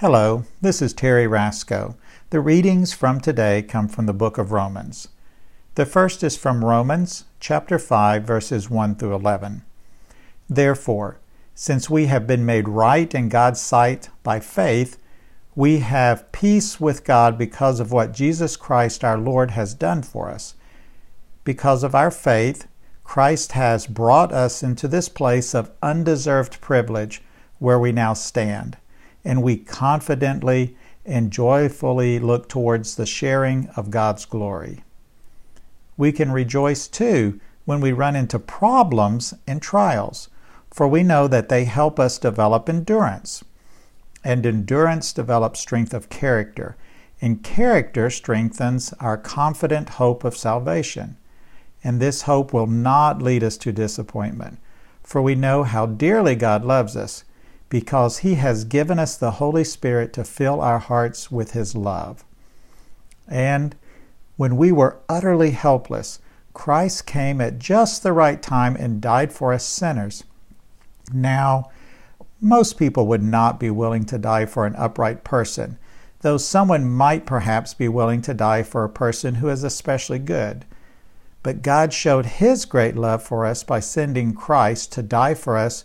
Hello, this is Terry Rascoe. The readings from today come from the book of Romans. The first is from Romans chapter 5 verses 1 through 11. Therefore, since we have been made right in God's sight by faith, we have peace with God because of what Jesus Christ our Lord has done for us. Because of our faith, Christ has brought us into this place of undeserved privilege where we now stand and we confidently and joyfully look towards the sharing of God's glory. We can rejoice too when we run into problems and trials, for we know that they help us develop endurance. And endurance develops strength of character, and character strengthens our confident hope of salvation. And this hope will not lead us to disappointment, for we know how dearly God loves us because He has given us the Holy Spirit to fill our hearts with His love. And when we were utterly helpless, Christ came at just the right time and died for us sinners. Now, most people would not be willing to die for an upright person, though someone might perhaps be willing to die for a person who is especially good. But God showed His great love for us by sending Christ to die for us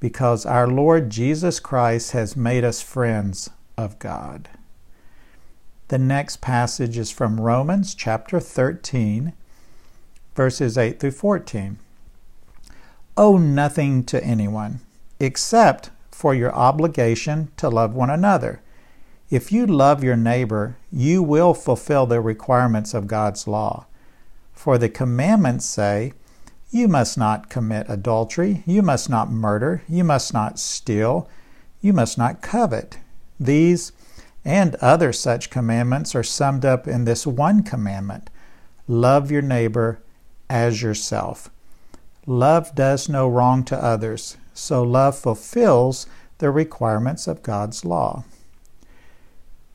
because our Lord Jesus Christ has made us friends of God. The next passage is from Romans chapter 13, verses 8 through 14. Owe nothing to anyone except for your obligation to love one another. If you love your neighbor, you will fulfill the requirements of God's law. For the commandments say, you must not commit adultery. You must not murder. You must not steal. You must not covet. These and other such commandments are summed up in this one commandment love your neighbor as yourself. Love does no wrong to others, so love fulfills the requirements of God's law.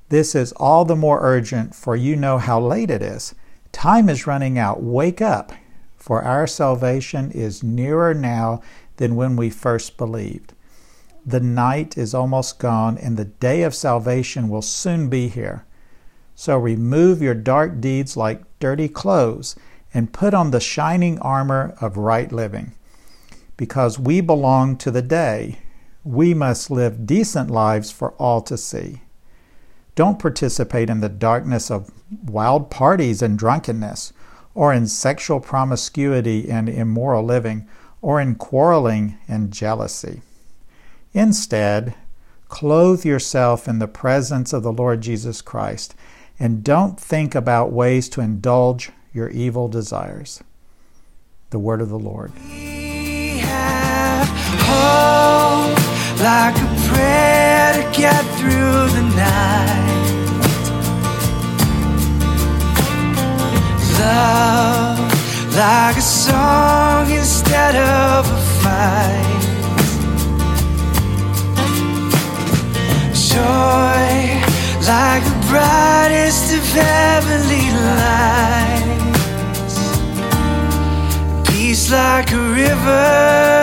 This is all the more urgent, for you know how late it is. Time is running out. Wake up for our salvation is nearer now than when we first believed. The night is almost gone, and the day of salvation will soon be here. So remove your dark deeds like dirty clothes and put on the shining armor of right living. Because we belong to the day, we must live decent lives for all to see. Don't participate in the darkness of wild parties and drunkenness or in sexual promiscuity and immoral living, or in quarreling and jealousy. Instead, clothe yourself in the presence of the Lord Jesus Christ and don't think about ways to indulge your evil desires. The word of the Lord. like a prayer to get through the night. Like a song instead of a fight. Joy like the brightest of heavenly lights. Peace like a river